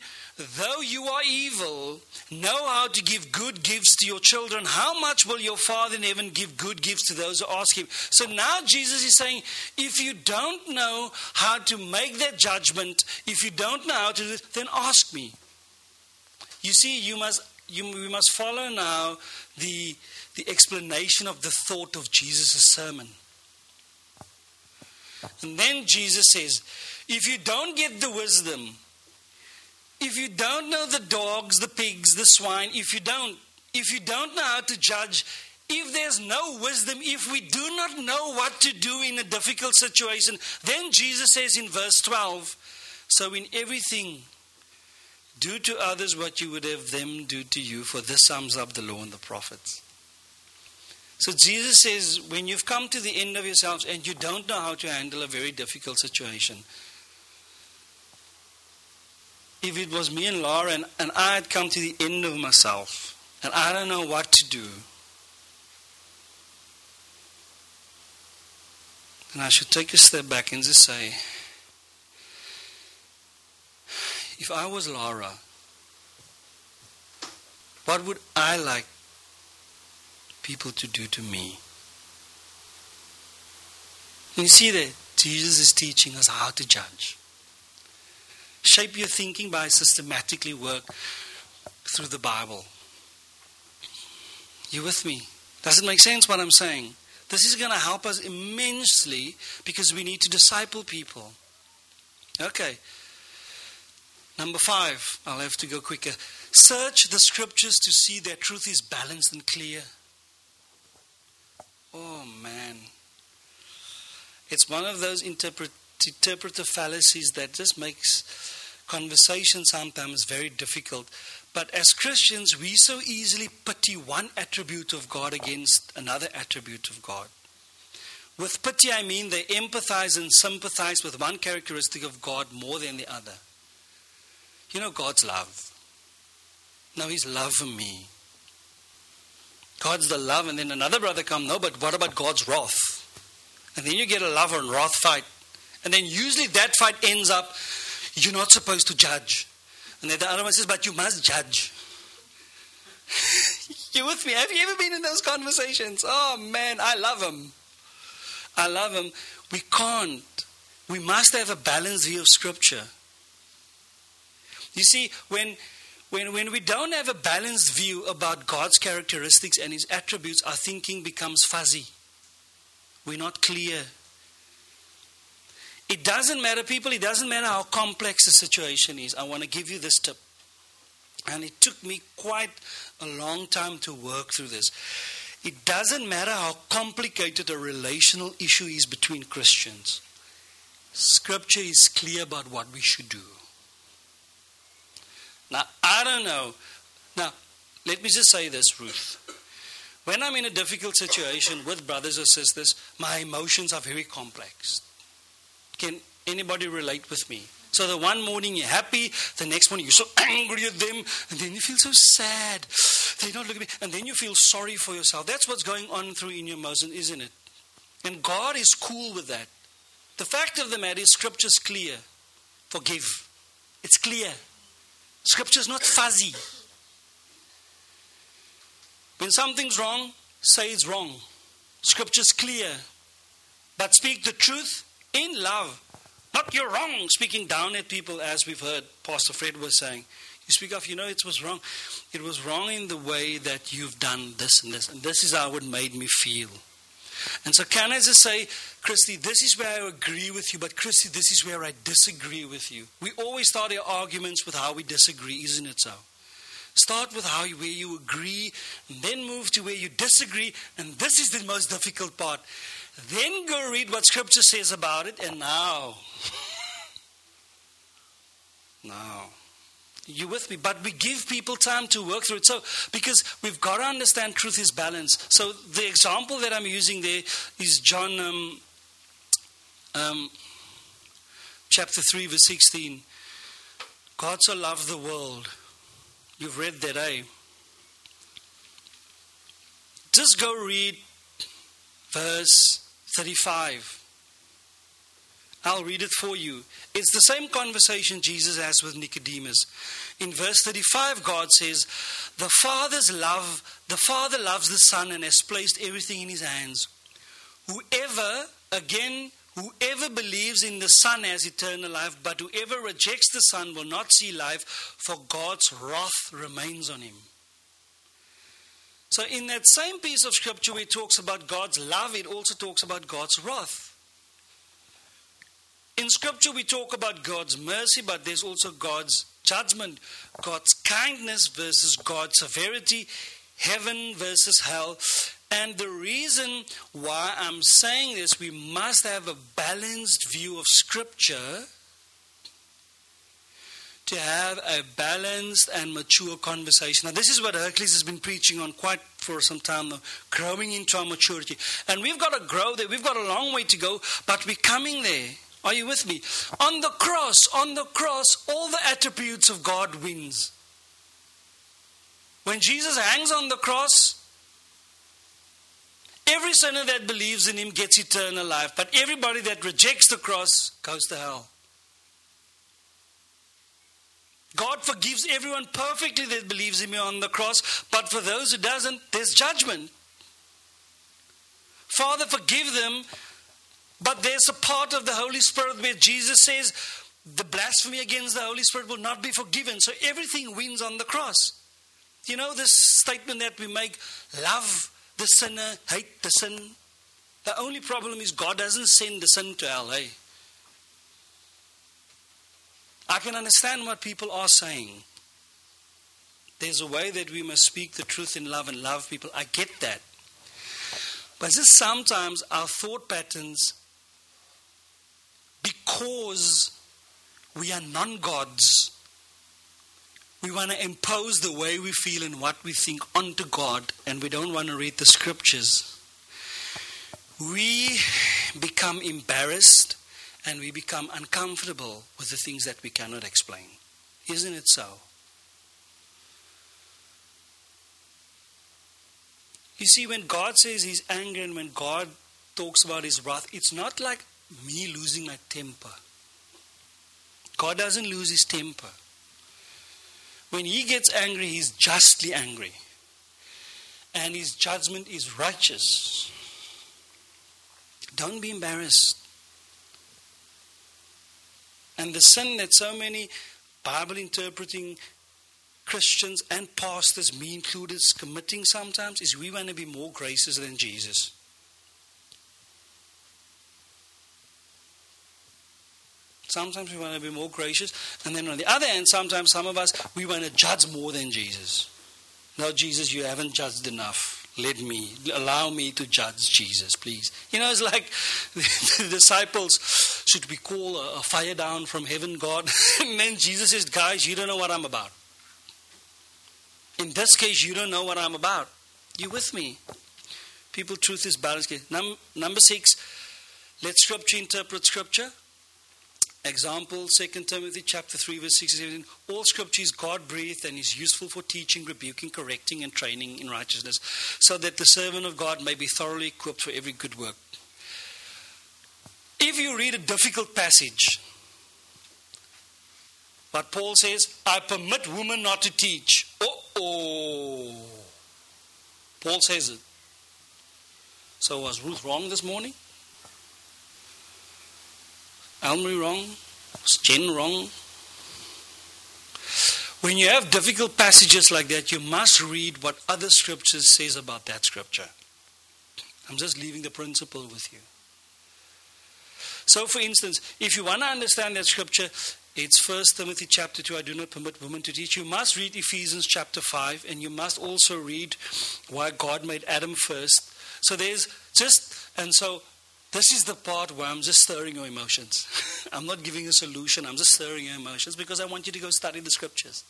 though you are evil, know how to give good gifts to your children, how much will your Father in heaven give good gifts to those who ask Him? So now Jesus is saying, if you don't know how to make that judgment, if you don't know how to do it, then ask me. You see, you must you, we must follow now the, the explanation of the thought of Jesus' sermon. And then Jesus says, if you don't get the wisdom, if you don't know the dogs, the pigs, the swine, if you don't, if you don't know how to judge, if there's no wisdom, if we do not know what to do in a difficult situation, then Jesus says in verse 12, so in everything, do to others what you would have them do to you, for this sums up the law and the prophets. So Jesus says, when you've come to the end of yourselves and you don't know how to handle a very difficult situation, if it was me and Laura and, and I had come to the end of myself and I don't know what to do, then I should take a step back and just say, if I was Laura, what would I like people to do to me? You see that Jesus is teaching us how to judge. Shape your thinking by systematically work through the Bible. You with me? Does it make sense what I'm saying? This is going to help us immensely because we need to disciple people. Okay. Number five, I'll have to go quicker. Search the scriptures to see that truth is balanced and clear. Oh man. It's one of those interpret, interpretive fallacies that just makes conversation sometimes very difficult. But as Christians, we so easily pity one attribute of God against another attribute of God. With pity, I mean they empathize and sympathize with one characteristic of God more than the other. You know, God's love. Now He's love for me. God's the love, and then another brother come, no, but what about God's wrath? And then you get a love and wrath fight. And then usually that fight ends up, you're not supposed to judge. And then the other one says, but you must judge. <laughs> you with me? Have you ever been in those conversations? Oh man, I love them. I love them. We can't. We must have a balanced view of Scripture. You see, when, when, when we don't have a balanced view about God's characteristics and His attributes, our thinking becomes fuzzy. We're not clear. It doesn't matter, people, it doesn't matter how complex the situation is. I want to give you this tip. And it took me quite a long time to work through this. It doesn't matter how complicated a relational issue is between Christians. Scripture is clear about what we should do. Now, I don't know. Now, let me just say this, Ruth. When I'm in a difficult situation with brothers or sisters, my emotions are very complex. Can anybody relate with me? So the one morning you're happy, the next morning you're so <coughs> angry at them, and then you feel so sad. They don't look at me, and then you feel sorry for yourself. That's what's going on through in your emotions, isn't it? And God is cool with that. The fact of the matter is, Scripture's clear. Forgive. It's clear. Scripture is not fuzzy. When something's wrong, say it's wrong. Scripture's clear. But speak the truth in love. Not you're wrong, speaking down at people, as we've heard Pastor Fred was saying. You speak of, you know, it was wrong. It was wrong in the way that you've done this and this, and this is how it made me feel. And so, can I just say, Christy, this is where I agree with you, but Christy, this is where I disagree with you. We always start our arguments with how we disagree, isn't it so? Start with how where you agree, and then move to where you disagree, and this is the most difficult part. Then go read what Scripture says about it, and now, now, you with me? But we give people time to work through it. So, because we've got to understand truth is balance. So, the example that I'm using there is John um, um, chapter 3, verse 16. God so loved the world. You've read that, eh? Just go read verse 35. I'll read it for you. It's the same conversation Jesus has with Nicodemus. In verse 35, God says, The Father's love, the Father loves the Son and has placed everything in his hands. Whoever, again, whoever believes in the Son has eternal life, but whoever rejects the Son will not see life, for God's wrath remains on him. So, in that same piece of scripture where it talks about God's love, it also talks about God's wrath. In scripture, we talk about God's mercy, but there's also God's judgment, God's kindness versus God's severity, heaven versus hell. And the reason why I'm saying this, we must have a balanced view of Scripture to have a balanced and mature conversation. Now, this is what Hercules has been preaching on quite for some time now, growing into our maturity. And we've got to grow there. We've got a long way to go, but we're coming there. Are you with me? On the cross, on the cross, all the attributes of God wins. When Jesus hangs on the cross, every sinner that believes in him gets eternal life, but everybody that rejects the cross goes to hell. God forgives everyone perfectly that believes in me on the cross, but for those who doesn't, there's judgment. Father, forgive them, but there's a part of the Holy Spirit where Jesus says the blasphemy against the Holy Spirit will not be forgiven. So everything wins on the cross. You know this statement that we make love the sinner, hate the sin. The only problem is God doesn't send the sin to hell, hey? I can understand what people are saying. There's a way that we must speak the truth in love and love people. I get that. But just sometimes our thought patterns, because we are non gods, we want to impose the way we feel and what we think onto God, and we don't want to read the scriptures. We become embarrassed and we become uncomfortable with the things that we cannot explain. Isn't it so? You see, when God says He's angry and when God talks about His wrath, it's not like me losing my temper. God doesn't lose His temper. When He gets angry, He's justly angry. And His judgment is righteous. Don't be embarrassed. And the sin that so many Bible interpreting Christians and pastors, me included, is committing sometimes is we want to be more gracious than Jesus. Sometimes we want to be more gracious. And then on the other hand, sometimes some of us, we want to judge more than Jesus. No, Jesus, you haven't judged enough let me, allow me to judge Jesus, please. You know, it's like <laughs> the disciples, should we call a, fire down from heaven, God? <laughs> and then Jesus says, guys, you don't know what I'm about. In this case, you don't know what I'm about. You with me? People, truth is balance. Num- number six, let Scripture interpret Scripture. Example, 2 Timothy chapter 3, verse 6 17. All scripture is God breathed and is useful for teaching, rebuking, correcting, and training in righteousness, so that the servant of God may be thoroughly equipped for every good work. If you read a difficult passage, but Paul says, I permit women not to teach. Oh. Paul says it. So was Ruth wrong this morning? Elmer wrong? Was Jen wrong? When you have difficult passages like that, you must read what other scriptures says about that scripture. I'm just leaving the principle with you. So, for instance, if you want to understand that scripture, it's First Timothy chapter 2, I do not permit women to teach. You must read Ephesians chapter 5, and you must also read why God made Adam first. So there's just, and so this is the part where I'm just stirring your emotions. <laughs> I'm not giving a solution, I'm just stirring your emotions because I want you to go study the scriptures.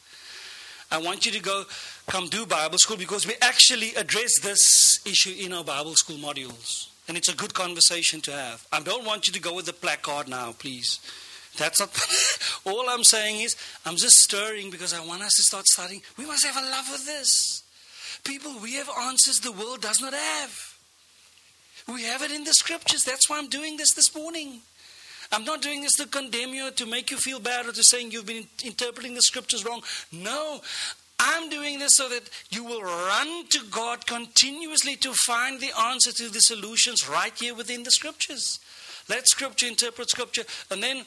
I want you to go come do Bible school because we actually address this issue in our Bible school modules. And it's a good conversation to have. I don't want you to go with the placard now, please. That's not <laughs> all I'm saying is I'm just stirring because I want us to start studying. We must have a love for this. People, we have answers the world does not have. We have it in the scriptures. That's why I'm doing this this morning. I'm not doing this to condemn you, to make you feel bad, or to saying you've been interpreting the scriptures wrong. No, I'm doing this so that you will run to God continuously to find the answer to the solutions right here within the scriptures. Let scripture interpret scripture. And then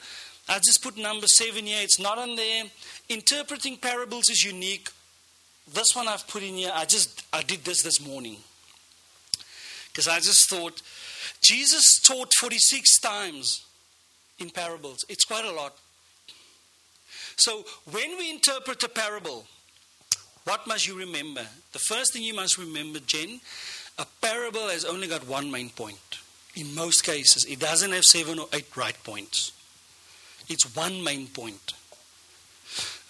I just put number seven here. It's not on there. Interpreting parables is unique. This one I've put in here. I just I did this this morning because I just thought Jesus taught 46 times in parables. It's quite a lot. So when we interpret a parable, What must you remember? The first thing you must remember, Jen, a parable has only got one main point. In most cases, it doesn't have seven or eight right points. It's one main point.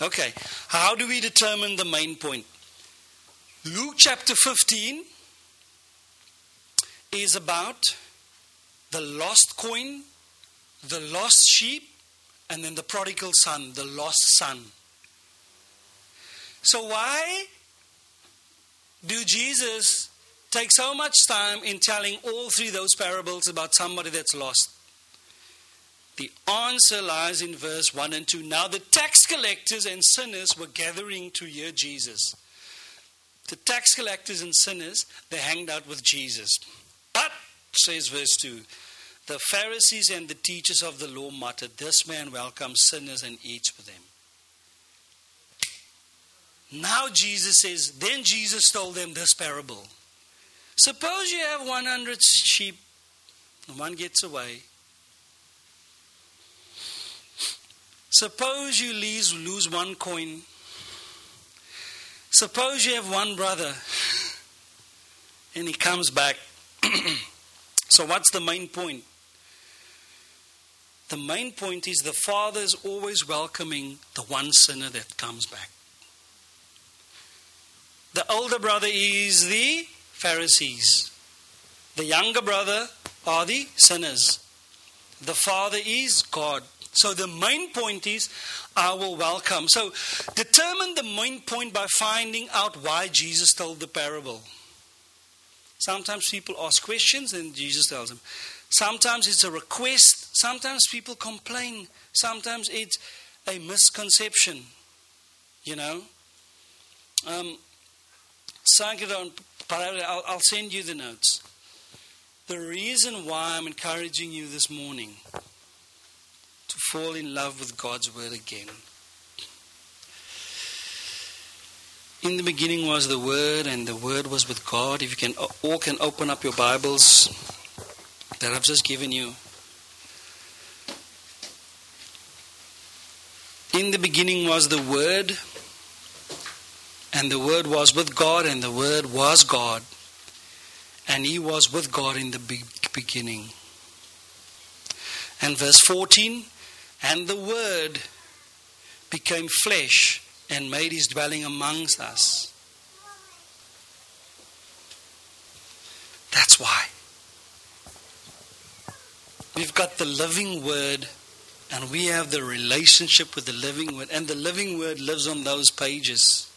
Okay, how do we determine the main point? Luke chapter 15 is about the lost coin, the lost sheep, and then the prodigal son, the lost son. So, why do Jesus take so much time in telling all three those parables about somebody that's lost? The answer lies in verse 1 and 2. Now, the tax collectors and sinners were gathering to hear Jesus. The tax collectors and sinners, they hanged out with Jesus. But, says verse 2, the Pharisees and the teachers of the law muttered, This man welcomes sinners and eats with them. Now Jesus says, Then Jesus told them this parable. Suppose you have 100 sheep, and one gets away. Suppose you lose, lose one coin. Suppose you have one brother, and he comes back. <clears throat> so, what's the main point? The main point is the Father is always welcoming the one sinner that comes back. The older brother is the Pharisees. The younger brother are the sinners. The Father is God. So the main point is, I will welcome. So determine the main point by finding out why Jesus told the parable. Sometimes people ask questions and Jesus tells them. Sometimes it's a request. Sometimes people complain. Sometimes it's a misconception. You know? Um, I'll send you the notes. The reason why I'm encouraging you this morning to fall in love with God's Word again. In the beginning was the Word, and the Word was with God. If you can, all can open up your Bibles that I've just given you. In the beginning was the Word and the Word was with God, and the Word was God. And He was with God in the beginning. And verse 14 And the Word became flesh and made His dwelling amongst us. That's why. We've got the living Word and we have the relationship with the living Word, and the living Word lives on those pages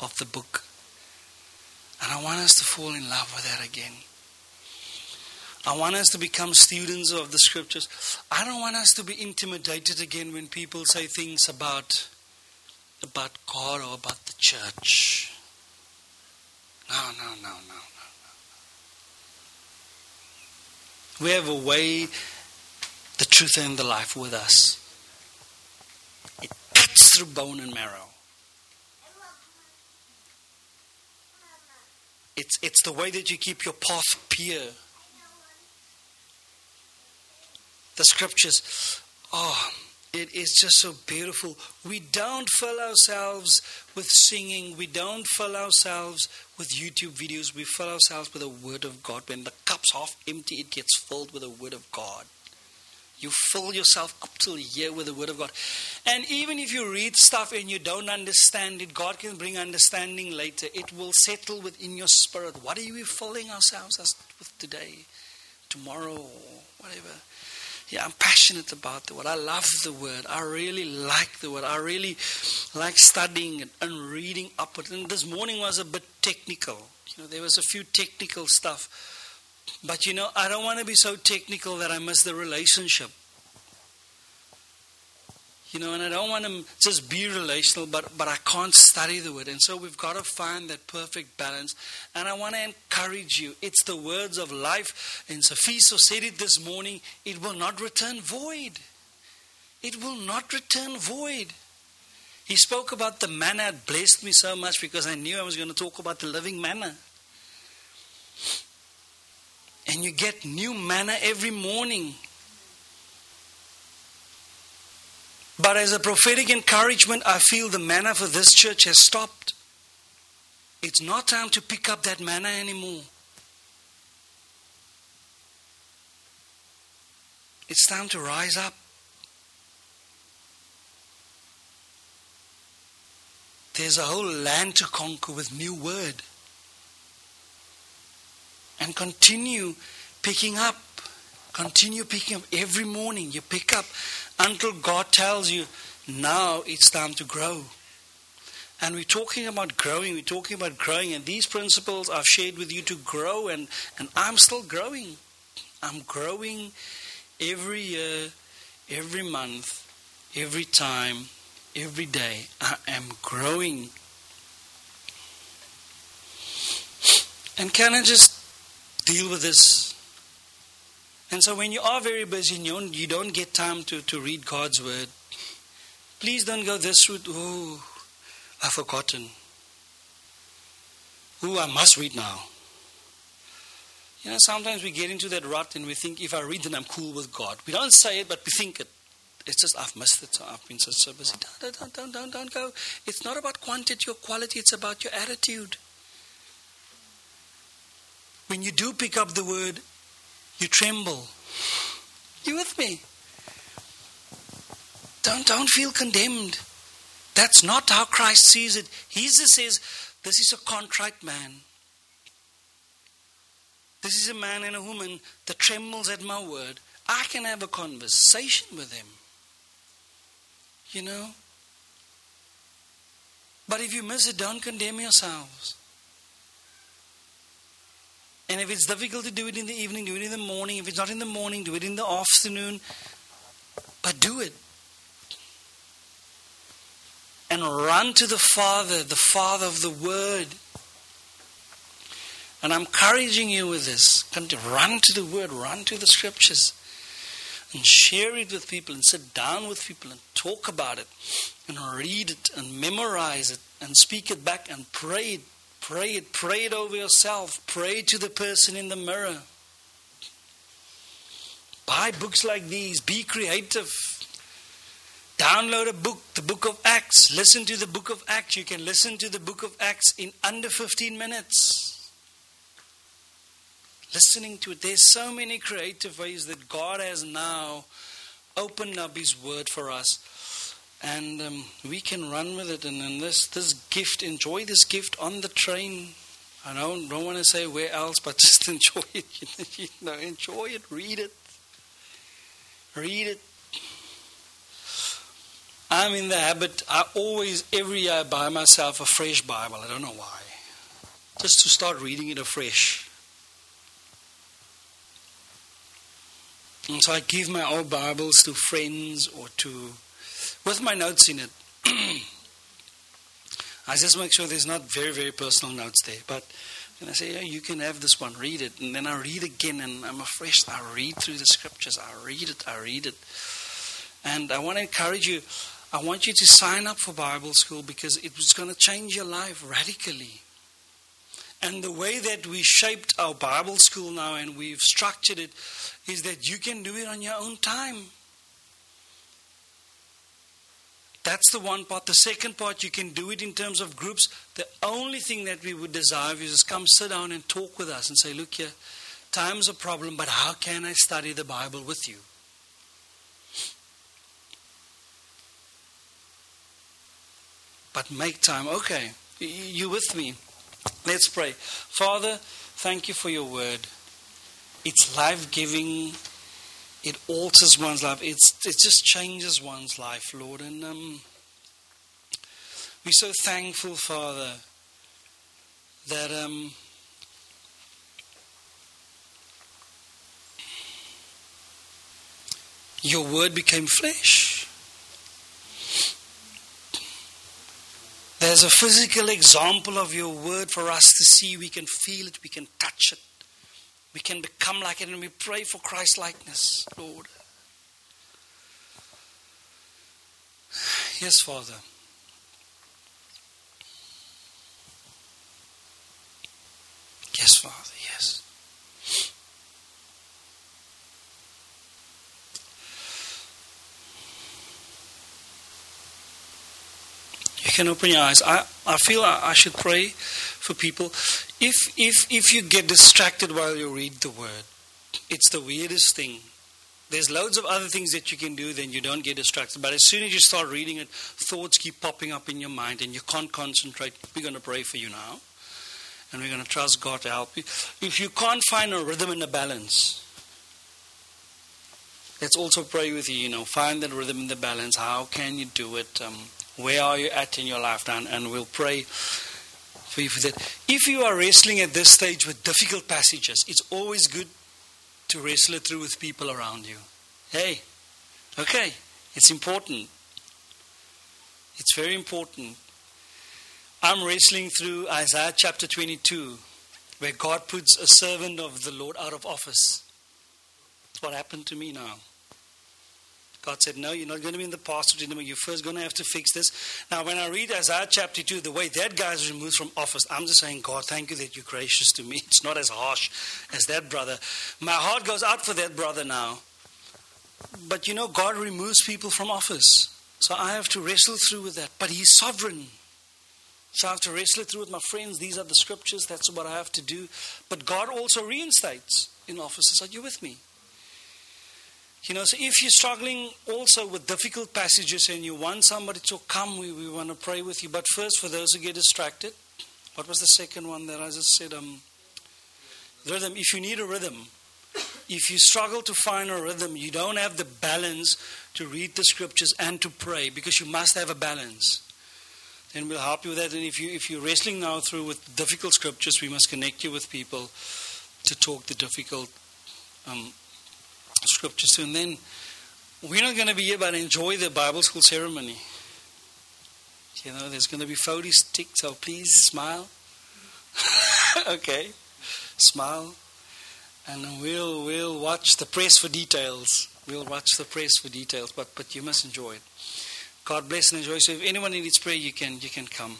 of the book. And I want us to fall in love with that again. I want us to become students of the scriptures. I don't want us to be intimidated again when people say things about about God or about the church. No, no, no, no, no, no. We have a way, the truth and the life with us. It cuts through bone and marrow. It's, it's the way that you keep your path pure. The scriptures, oh, it is just so beautiful. We don't fill ourselves with singing, we don't fill ourselves with YouTube videos, we fill ourselves with the Word of God. When the cup's half empty, it gets filled with the Word of God. You fill yourself up till here with the Word of God. And even if you read stuff and you don't understand it, God can bring understanding later. It will settle within your spirit. What are we filling ourselves with today, tomorrow, or whatever? Yeah, I'm passionate about the Word. I love the Word. I really like the Word. I really like studying it and reading up it. And this morning was a bit technical. You know, there was a few technical stuff but you know, I don't want to be so technical that I miss the relationship. You know, and I don't want to just be relational, but, but I can't study the word. And so we've got to find that perfect balance. And I want to encourage you. It's the words of life. And Sophiso said it this morning it will not return void. It will not return void. He spoke about the manna. It blessed me so much because I knew I was going to talk about the living manna and you get new manna every morning. But as a prophetic encouragement, I feel the manna for this church has stopped. It's not time to pick up that manna anymore. It's time to rise up. There's a whole land to conquer with new word. And continue picking up. Continue picking up every morning. You pick up until God tells you, now it's time to grow. And we're talking about growing, we're talking about growing, and these principles I've shared with you to grow, and, and I'm still growing. I'm growing every year, every month, every time, every day. I am growing. And can I just deal with this? And so when you are very busy and you don't, you don't get time to, to read God's word, please don't go this route. Oh, I've forgotten. Ooh, I must read now. You know, sometimes we get into that rut and we think if I read then I'm cool with God. We don't say it, but we think it. It's just I've missed it, so I've been so, so busy. Don't, don't, don't, don't, don't go. It's not about quantity or quality, it's about your attitude. When you do pick up the word, you tremble. You with me? Don't, don't feel condemned. That's not how Christ sees it. He just says, This is a contrite man. This is a man and a woman that trembles at my word. I can have a conversation with him. You know? But if you miss it, don't condemn yourselves. And if it's difficult to do it in the evening, do it in the morning. If it's not in the morning, do it in the afternoon. But do it and run to the Father, the Father of the Word. And I'm encouraging you with this. Run to the Word, run to the Scriptures, and share it with people, and sit down with people and talk about it, and read it, and memorize it, and speak it back, and pray it. Pray it. Pray it over yourself. Pray to the person in the mirror. Buy books like these. Be creative. Download a book, the book of Acts. Listen to the book of Acts. You can listen to the book of Acts in under 15 minutes. Listening to it. There's so many creative ways that God has now opened up His word for us. And um, we can run with it. And, and this, this gift, enjoy this gift on the train. I don't, don't want to say where else, but <laughs> just enjoy it. you know, enjoy it, read it. Read it I'm in the habit, I always, every year, I buy myself a fresh Bible. I don't know why. Just to start reading it afresh. And so I give my old Bibles to friends or to, with my notes in it. <clears throat> I just make sure there's not very, very personal notes there. But then I say, yeah, you can have this one, read it. And then I read again and I'm afresh. I read through the scriptures. I read it, I read it. And I want to encourage you I want you to sign up for Bible school because it was going to change your life radically. And the way that we shaped our Bible school now and we've structured it is that you can do it on your own time. That's the one part. The second part, you can do it in terms of groups. The only thing that we would desire is just come sit down and talk with us and say, look here, time's a problem, but how can I study the Bible with you? but make time. Okay, you with me? Let's pray. Father, thank you for your word. It's life giving. It alters one's life. It's, it just changes one's life, Lord. And um, we're so thankful, Father, that um, your word became flesh. There's a physical example of your word for us to see. We can feel it, we can touch it, we can become like it, and we pray for Christ likeness, Lord. Yes, Father. Yes, Father, yes. Can open your eyes. I, I feel I, I should pray for people. If, if, if you get distracted while you read the word, it's the weirdest thing. There's loads of other things that you can do, then you don't get distracted. But as soon as you start reading it, thoughts keep popping up in your mind and you can't concentrate. We're going to pray for you now. And we're going to trust God to help you. If you can't find a rhythm and a balance, let's also pray with you. You know, find that rhythm and the balance. How can you do it? Um, where are you at in your life now? And we'll pray for you for that. If you are wrestling at this stage with difficult passages, it's always good to wrestle it through with people around you. Hey, okay, it's important. It's very important. I'm wrestling through Isaiah chapter 22, where God puts a servant of the Lord out of office. What happened to me now. God said, No, you're not going to be in the pastorate anymore. You're first going to have to fix this. Now, when I read Isaiah chapter 2, the way that guy is removed from office, I'm just saying, God, thank you that you're gracious to me. <laughs> It's not as harsh as that brother. My heart goes out for that brother now. But you know, God removes people from office. So I have to wrestle through with that. But He's sovereign. So I have to wrestle through with my friends. These are the scriptures. That's what I have to do. But God also reinstates in offices. Are you with me? You know, so if you're struggling also with difficult passages and you want somebody to come, we, we want to pray with you. But first, for those who get distracted, what was the second one that I just said? Um, rhythm. If you need a rhythm, if you struggle to find a rhythm, you don't have the balance to read the scriptures and to pray because you must have a balance. Then we'll help you with that. And if you if you're wrestling now through with difficult scriptures, we must connect you with people to talk the difficult um, scriptures to. And then we're not going to be here but enjoy the Bible school ceremony. You know, there's going to be photos ticked, so please smile. <laughs> okay, smile, and we'll we'll watch the press for details. We'll watch the press for details, but but you must enjoy it. God bless and enjoy. So if anyone needs prayer, you can you can come.